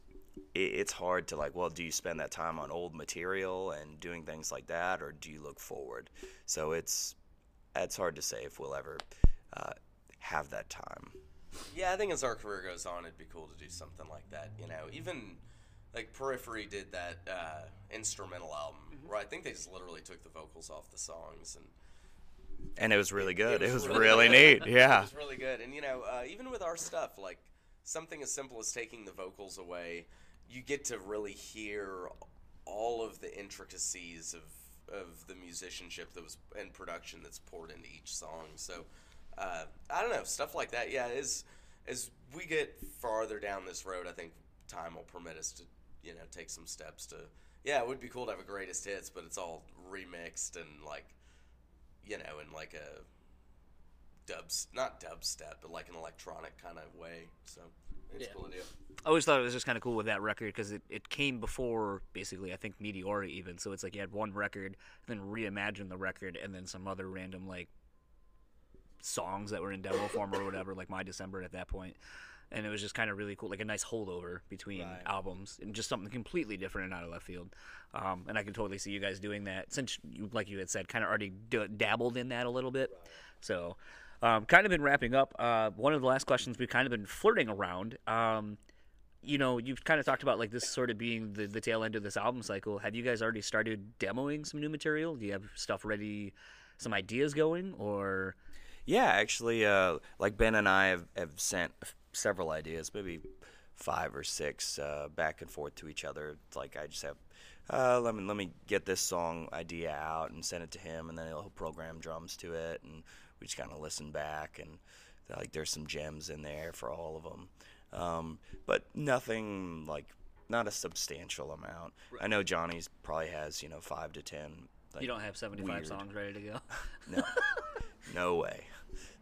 it's hard to like well do you spend that time on old material and doing things like that or do you look forward so it's it's hard to say if we'll ever uh, have that time yeah i think as our career goes on it'd be cool to do something like that you know even like periphery did that uh, instrumental album mm-hmm. where i think they just literally took the vocals off the songs and and it was really good. It was, it was really, really neat. Yeah, it was really good. And you know, uh, even with our stuff, like something as simple as taking the vocals away you get to really hear all of the intricacies of of the musicianship that was and production that's poured into each song. So uh, I don't know stuff like that. Yeah, as as we get farther down this road, I think time will permit us to you know take some steps to. Yeah, it would be cool to have a greatest hits, but it's all remixed and like you know in like a dubs not dubstep, but like an electronic kind of way. So it's yeah. cool idea. I always thought it was just kind of cool with that record because it, it came before basically I think Meteora even so it's like you had one record then reimagine the record and then some other random like songs that were in demo form or whatever like My December at that point and it was just kind of really cool like a nice holdover between right. albums and just something completely different and out of left field um, and I can totally see you guys doing that since you like you had said kind of already d- dabbled in that a little bit right. so um, kind of been wrapping up. Uh, one of the last questions we've kind of been flirting around. Um, you know, you've kind of talked about like this sort of being the, the tail end of this album cycle. Have you guys already started demoing some new material? Do you have stuff ready, some ideas going, or? Yeah, actually, uh, like Ben and I have, have sent several ideas, maybe five or six, uh, back and forth to each other. It's like I just have, uh, let me let me get this song idea out and send it to him, and then he'll program drums to it, and we just kind of listen back and like there's some gems in there for all of them um, but nothing like not a substantial amount right. i know johnny's probably has you know five to ten Like, You don't have 75 weird. songs ready to go. No, no way.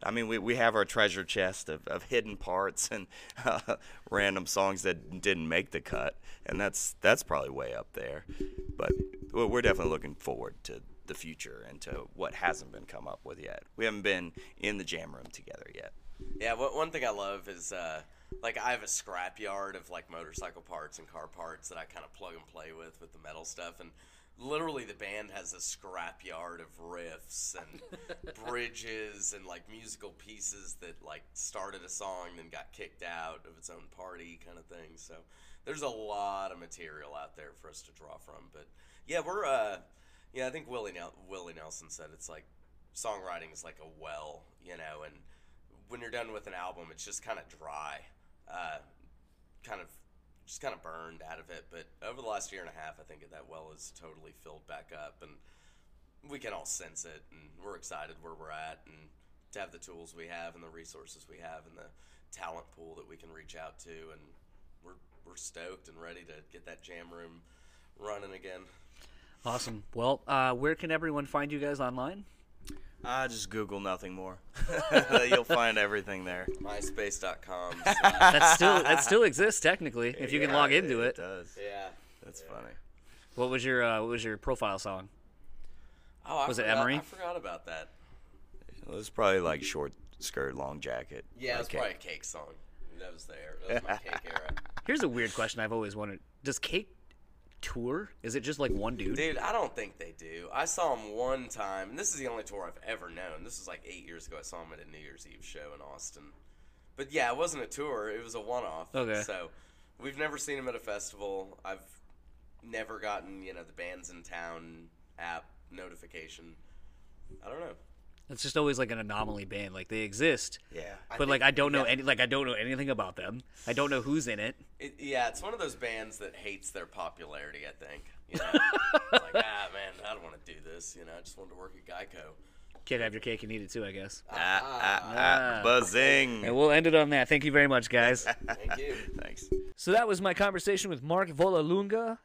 I mean, we, we have our treasure chest of, of hidden parts and uh, random songs that didn't make the cut, and that's that's probably way up there. But we're we're definitely looking forward to the future and to what hasn't been come up with yet. We haven't been in the jam room together yet. Yeah, what, one thing I love is uh, like I have a scrap yard of like motorcycle parts and car parts that I kind of plug and play with with the metal stuff, and literally the band has a scrapyard of riffs and bridges and like musical pieces that like started a song then got kicked out of its own party kind of thing. So there's a lot of material out there for us to draw from. But yeah, we're uh, yeah, I think Willie Nel- Willie Nelson said it's like songwriting is like a well, you know, and when you're done with an album, it's just kind of dry, uh, kind of burned out of it. But over the last year and a half, I think that well is totally filled back up, and we can all sense it, and we're excited where we're at, and to have the tools we have, and the resources we have, and the talent pool that we can reach out to, and we're we're stoked and ready to get that jam room running again. Awesome. Well, uh, where can everyone find you guys online? Ah, just Google nothing more. You'll find everything there. MySpace.com. That still that still exists technically if you can log into it. does. yeah. That's funny. What was your uh, what was your profile song? Oh, I Was it forgot, Emery? I forgot about that. It was probably like short skirt, long jacket. Yeah, it was Okay. probably a cake song. That was there. That was my cake era. Here's a weird question I've always wondered: Does Cake tour? Is it just like one dude? Dude, I don't think they do. I saw him one time, and this is the only tour I've ever known. This was like eight years ago. I saw him at a New Year's Eve show in Austin. But yeah, it wasn't a tour. It was a one-off. Okay. So we've never seen him at a festival. I've never gotten you know the bands in town app notification. I don't know. It's just always like an anomaly band. Like they exist, Yeah. but like I don't know yeah. any like I don't know anything about them. I don't know who's in it. It, yeah, it's one of those bands that hates their popularity. I think. You know, It's like ah man, I don't want to do this. You know, I just wanted to work at Geico. Can't have your cake and eat it too, I guess. Ah, ah, ah, buzzing. And we'll end it on that. Thank you very much, guys. Thank you. Thanks. So that was my conversation with Mark Vollelunga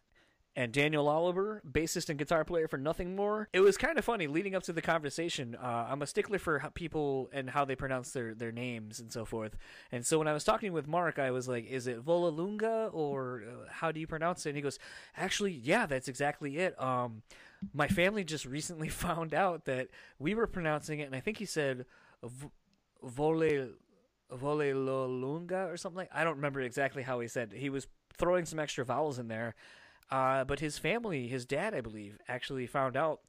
and Daniel Oliver, bassist and guitar player for Nothing More. It was kind of funny leading up to the conversation. Uh, I'm a stickler for people and how they pronounce their, their names and so forth. And so when I was talking with Mark, I was like, "Is it Vollelunga or uh, how do you pronounce it?" And he goes, "Actually, yeah, that's exactly it." Um, my family just recently found out that we were pronouncing it, and I think he said "vole." Volelolunga or something. I don't remember exactly how he said. He was throwing some extra vowels in there, uh, but his family, his dad, I believe, actually found out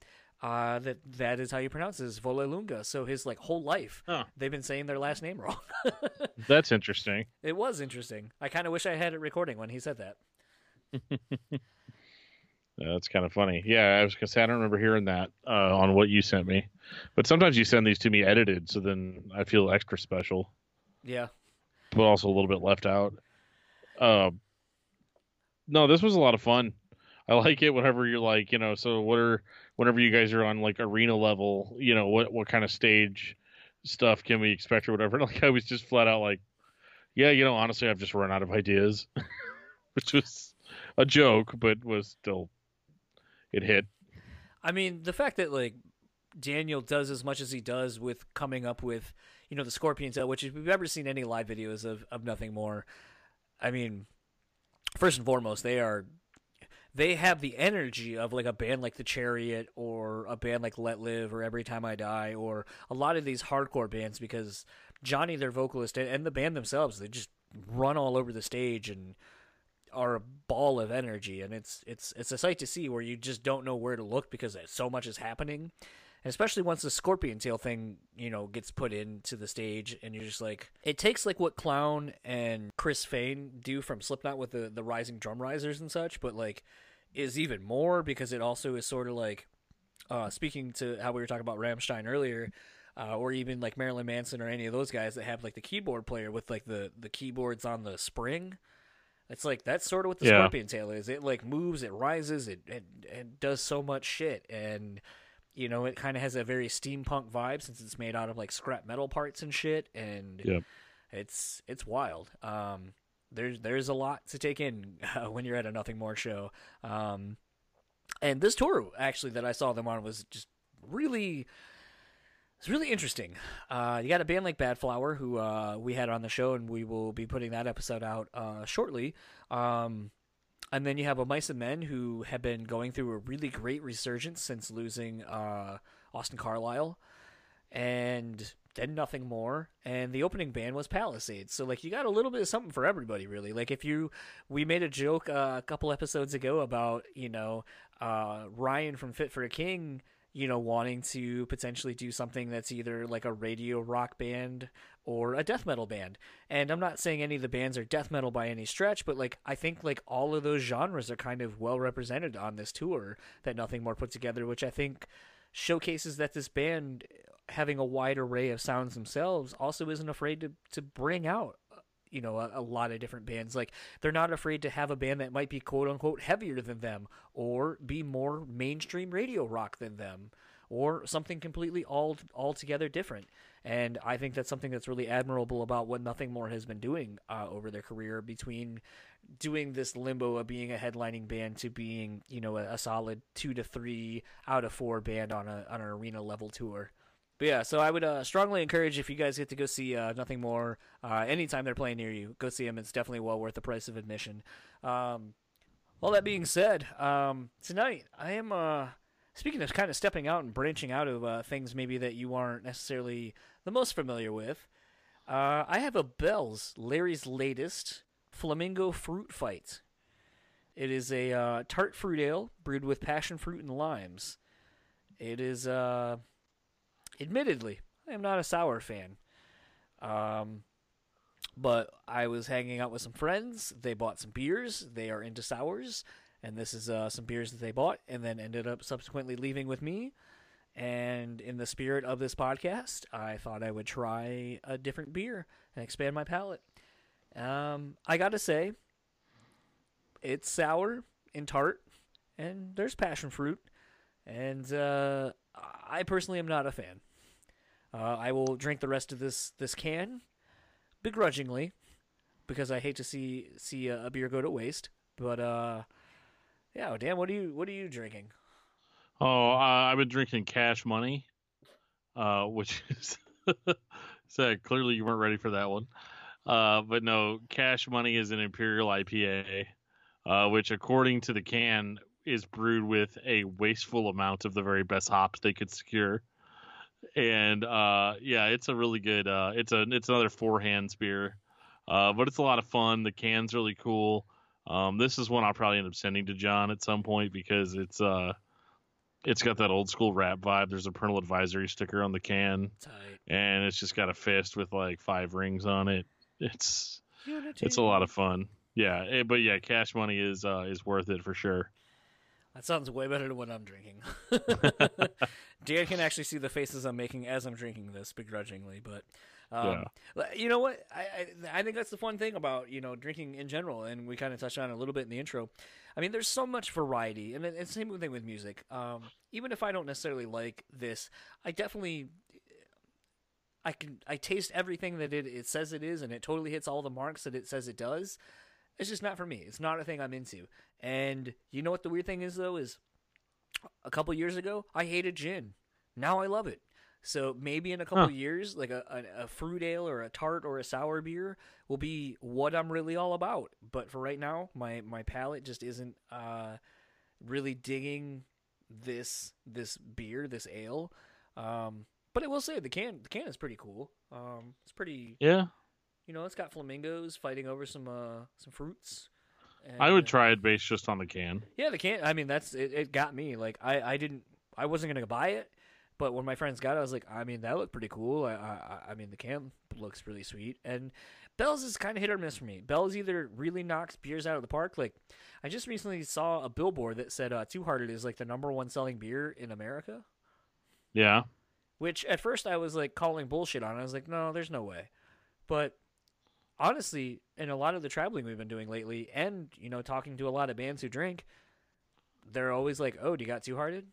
uh, that that is how you pronounce it, is Vollelunga. So his like whole life, Huh. they've been saying their last name wrong. That's interesting. it was interesting. I kind of wish I had it recording when he said that. That's kind of funny. Yeah, I was gonna say I don't remember hearing that uh, on what you sent me, but sometimes you send these to me edited, so then I feel extra special, Yeah. but also a little bit left out. Uh, no, this was a lot of fun. I like it whenever you're like, you know, so what are whenever you guys are on like arena level, you know, what what kind of stage stuff can we expect or whatever. Like I was just flat out like, yeah, you know, honestly, I've just run out of ideas, which was a joke, but was still it hit. I mean, the fact that like Daniel does as much as he does with coming up with, you know, the Scorpions, tail, which if we've ever seen any live videos of, of nothing more, I mean, first and foremost, they are they have the energy of like a band like the Chariot or a band like Let Live or Every Time I Die or a lot of these hardcore bands because Johnny, their vocalist, and- the band themselves, they just run all over the stage and are a ball of energy. And it's it's it's a sight to see where you just don't know where to look because so much is happening and especially once the scorpion tail thing you know gets put into the stage and you're just like it takes like what clown and chris Fehn do from slipknot with the the rising drum risers and such but like is even more because it also is sort of like uh speaking to how we were talking about Rammstein earlier uh, or even like Marilyn Manson or any of those guys that have like the keyboard player with like the the keyboards on the spring. It's like that's sort of what the Yeah. Scorpion tail is. It like moves, it rises, it it, it does so much shit, and you know it kind of has a very steampunk vibe since it's made out of like scrap metal parts and shit, and Yep. it's it's wild. Um, there's there's a lot to take in uh, when you're at a Nothing More show. Um, And this tour actually that I saw them on was just really it's really interesting. Uh, you got a band like Badflower, who uh, we had on the show, and we will be putting that episode out uh, shortly. Um, and then you have a Mice Men, who have been going through a really great resurgence since losing uh, Austin Carlisle, and then nothing more. And the opening band was Palisades. So like you got a little bit of something for everybody, really. Like if you, we made a joke uh, a couple episodes ago about you know uh, Ryan from Fit for a King you know, wanting to potentially do something that's either like a radio rock band or a death metal band. And I'm not saying any of the bands are death metal by any stretch, but like I think like all of those genres are kind of well represented on this tour that Nothing More put together, which I think showcases that this band having a wide array of sounds themselves also isn't afraid to to bring out you know a, a, lot of different bands. Like they're not afraid to have a band that might be quote unquote heavier than them or be more mainstream radio rock than them or something completely all altogether different. And i think that's something that's really admirable about what nothing more has been doing uh, over their career between doing this limbo of being a headlining band to being you know a, a solid two to three out of four band on a on an arena level tour but yeah, so I would uh, strongly encourage if you guys get to go see uh, Nothing More uh, anytime they're playing near you, go see them. It's definitely well worth the price of admission. Um, all that being said, um, tonight I am uh, speaking of kind of stepping out and branching out of uh, things maybe that you aren't necessarily the most familiar with. Uh, I have a Bell's Larry's latest Flamingo Fruit Fight. It is a tart fruit ale brewed with passion fruit and limes. It is admittedly, I am not a sour fan. Um, but I was hanging out with some friends. They bought some beers. They are into sours, and this is uh, some beers that they bought, and then ended up subsequently leaving with me. And in the spirit of this podcast, I thought I would try a different beer and expand my palate. Um, I gotta say, it's sour and tart, and there's passion fruit, and uh, I personally am not a fan. Uh, I will drink the rest of this this can, begrudgingly, because I hate to see see a, beer go to waste. But uh, yeah, Dan, what are you what are you drinking? Oh, uh, I've been drinking Cash Money, uh, which is so clearly you weren't ready for that one. Uh, but no, Cash Money is an Imperial IPA, uh, which according to the can is brewed with a wasteful amount of the very best hops they could secure and uh, yeah, it's a really good. Uh, it's a it's another four hands beer, uh, but it's a lot of fun. The can's really cool. Um, this is one I'll probably end up sending to John at some point because it's uh, it's got that old school rap vibe. There's a parental advisory sticker on the can, Tight. and it's just got a fist with like five rings on it. It's Unity. it's a lot of fun. Yeah, eh, but yeah, cash money is uh, is worth it for sure. That sounds way better than what I'm drinking. Dan can actually see the faces I'm making as I'm drinking this begrudgingly, but um, yeah. you know what? I, I, I think that's the fun thing about you know drinking in general, and we kind of touched on it a little bit in the intro. I mean, there's so much variety, and it's the same thing with music. Um, even if I don't necessarily like this, I definitely I can I taste everything that it, it says it is, and it totally hits all the marks that it says it does. It's just not for me. It's not a thing I'm into. And you know what the weird thing is though is a couple years ago I hated gin. Now I love it. So maybe in a couple huh. years, like a, a, a, fruit ale or a tart or a sour beer will be what I'm really all about. But for right now, my my palate just isn't uh, really digging this this beer, this ale. Um, but I will say the can the can is pretty cool. Um, it's pretty yeah you know, it's got flamingos fighting over some uh some fruits. And, I would try it based just on the can. Yeah, the can. I mean, that's it. It got me. Like, I I didn't. I wasn't gonna buy it, but when my friends got it, I was like, I mean, that looked pretty cool. I I, I mean, the can looks really sweet. And Bell's is kind of hit or miss for me. Bell's either really knocks beers out of the park. Like, I just recently saw a billboard that said uh, Two Hearted is like the number one selling beer in America. Yeah. Which at first I was like calling bullshit on. I was like, no, there's no way. But honestly, in a lot of the traveling we've been doing lately, and you know, talking to a lot of bands who drink, they're always like, "Oh, do you got Two Hearted?"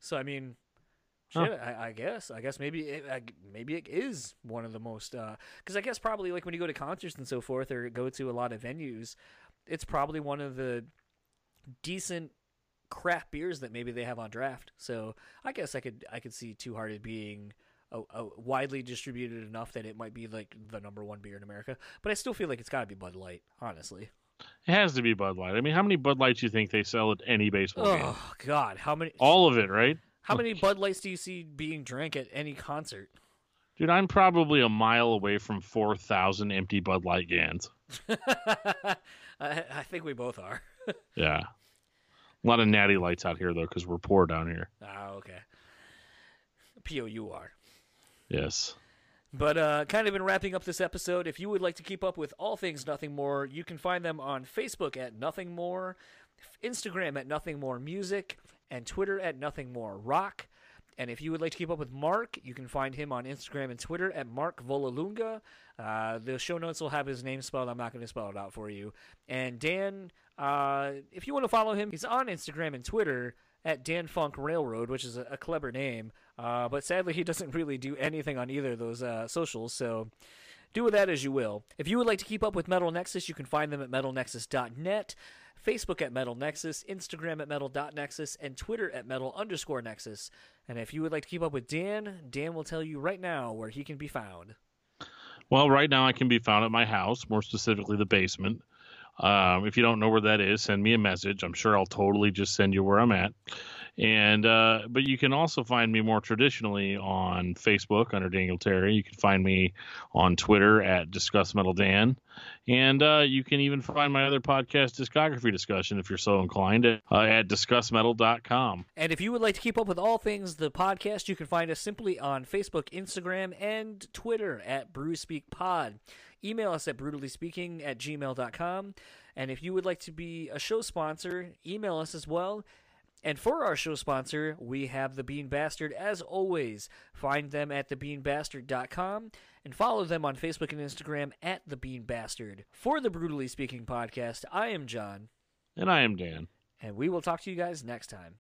So I mean, shit, huh. I, I, guess, I guess maybe, it, I, maybe it is one of the most, because uh, I guess probably like when you go to concerts and so forth, or go to a lot of venues, it's probably one of the decent craft beers that maybe they have on draft. So I guess I could I could see Two Hearted being a, a widely distributed enough that it might be like the number one beer in America. But I still feel like it's got to be Bud Light, honestly. It has to be Bud Light. I mean, how many Bud Lights do you think they sell at any baseball game? Oh God, how many All of it, right? how many Bud Lights do you see being drank at any concert? Dude, I'm probably a mile away from 4,000 empty Bud Light cans. I, I think we both are. Yeah. A lot of natty lights out here, though, because we're poor down here. Ah, okay. P O U R. Yes. But uh, kind of in wrapping up this episode, if you would like to keep up with all things Nothing More, you can find them on Facebook at Nothing More, Instagram at Nothing More Music, and Twitter at Nothing More Rock. And if you would like to keep up with Mark, you can find him on Instagram and Twitter at Mark Vollelunga. Uh, the show notes will have his name spelled. I'm not going to spell it out for you. And Dan, uh, if you want to follow him, he's on Instagram and Twitter at Dan Funk Railroad, which is a, a clever name. Uh, but sadly, he doesn't really do anything on either of those uh, socials. So do with that as you will. If you would like to keep up with Metal Nexus, you can find them at metalnexus.net, Facebook at Metal Nexus, Instagram at metal.nexus, and Twitter at metal underscore nexus. And if you would like to keep up with Dan, Dan will tell you right now where he can be found. Well, right now I can be found at my house, more specifically the basement. Um, if you don't know where that is, send me a message. I'm sure I'll totally just send you where I'm at. And uh, but you can also find me more traditionally on Facebook under Daniel Terry. You can find me on Twitter at Discuss Metal Dan, and uh, you can even find my other podcast, Discography Discussion, if you're so inclined, uh, at discussmetal.com. And if you would like to keep up with all things the podcast, you can find us simply on Facebook, Instagram, and Twitter at BrewSpeakPod. Email us at brutalllyspeaking at gmail.com. And if you would like to be a show sponsor, email us as well. And for our show sponsor, we have The Bean Bastard. As always, find them at thebeanbastard.com and follow them on Facebook and Instagram at The Bean Bastard. For the Brutally Speaking podcast, I am John, And I am Dan. and we will talk to you guys next time.